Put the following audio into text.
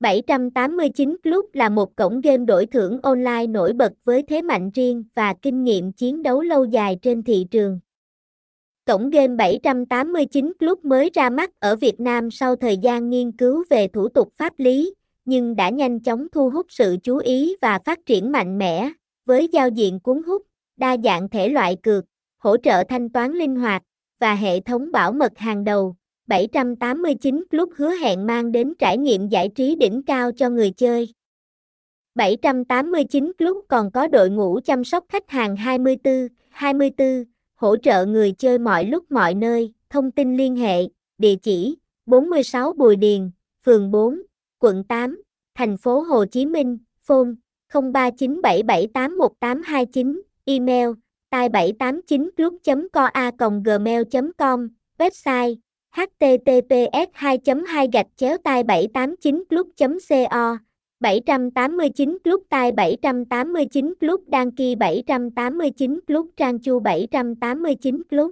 789 Club là một cổng game đổi thưởng online nổi bật với thế mạnh riêng và kinh nghiệm chiến đấu lâu dài trên thị trường. Cổng game 789 Club mới ra mắt ở Việt Nam sau thời gian nghiên cứu về thủ tục pháp lý, nhưng đã nhanh chóng thu hút sự chú ý và phát triển mạnh mẽ, với giao diện cuốn hút, đa dạng thể loại cược, hỗ trợ thanh toán linh hoạt, và hệ thống bảo mật hàng đầu. 789 Club hứa hẹn mang đến trải nghiệm giải trí đỉnh cao cho người chơi. 789 Club còn có đội ngũ chăm sóc khách hàng 24, 24, hỗ trợ người chơi mọi lúc mọi nơi, thông tin liên hệ, địa chỉ 46 Bùi Điền, phường 4, quận 8, thành phố Hồ Chí Minh, phone 0397781829, email tai 789 club coa gmail com website https 2 2 gạch chéo tai 789 club co 789 club tai 789 club đăng ký 789 club trang chu 789 club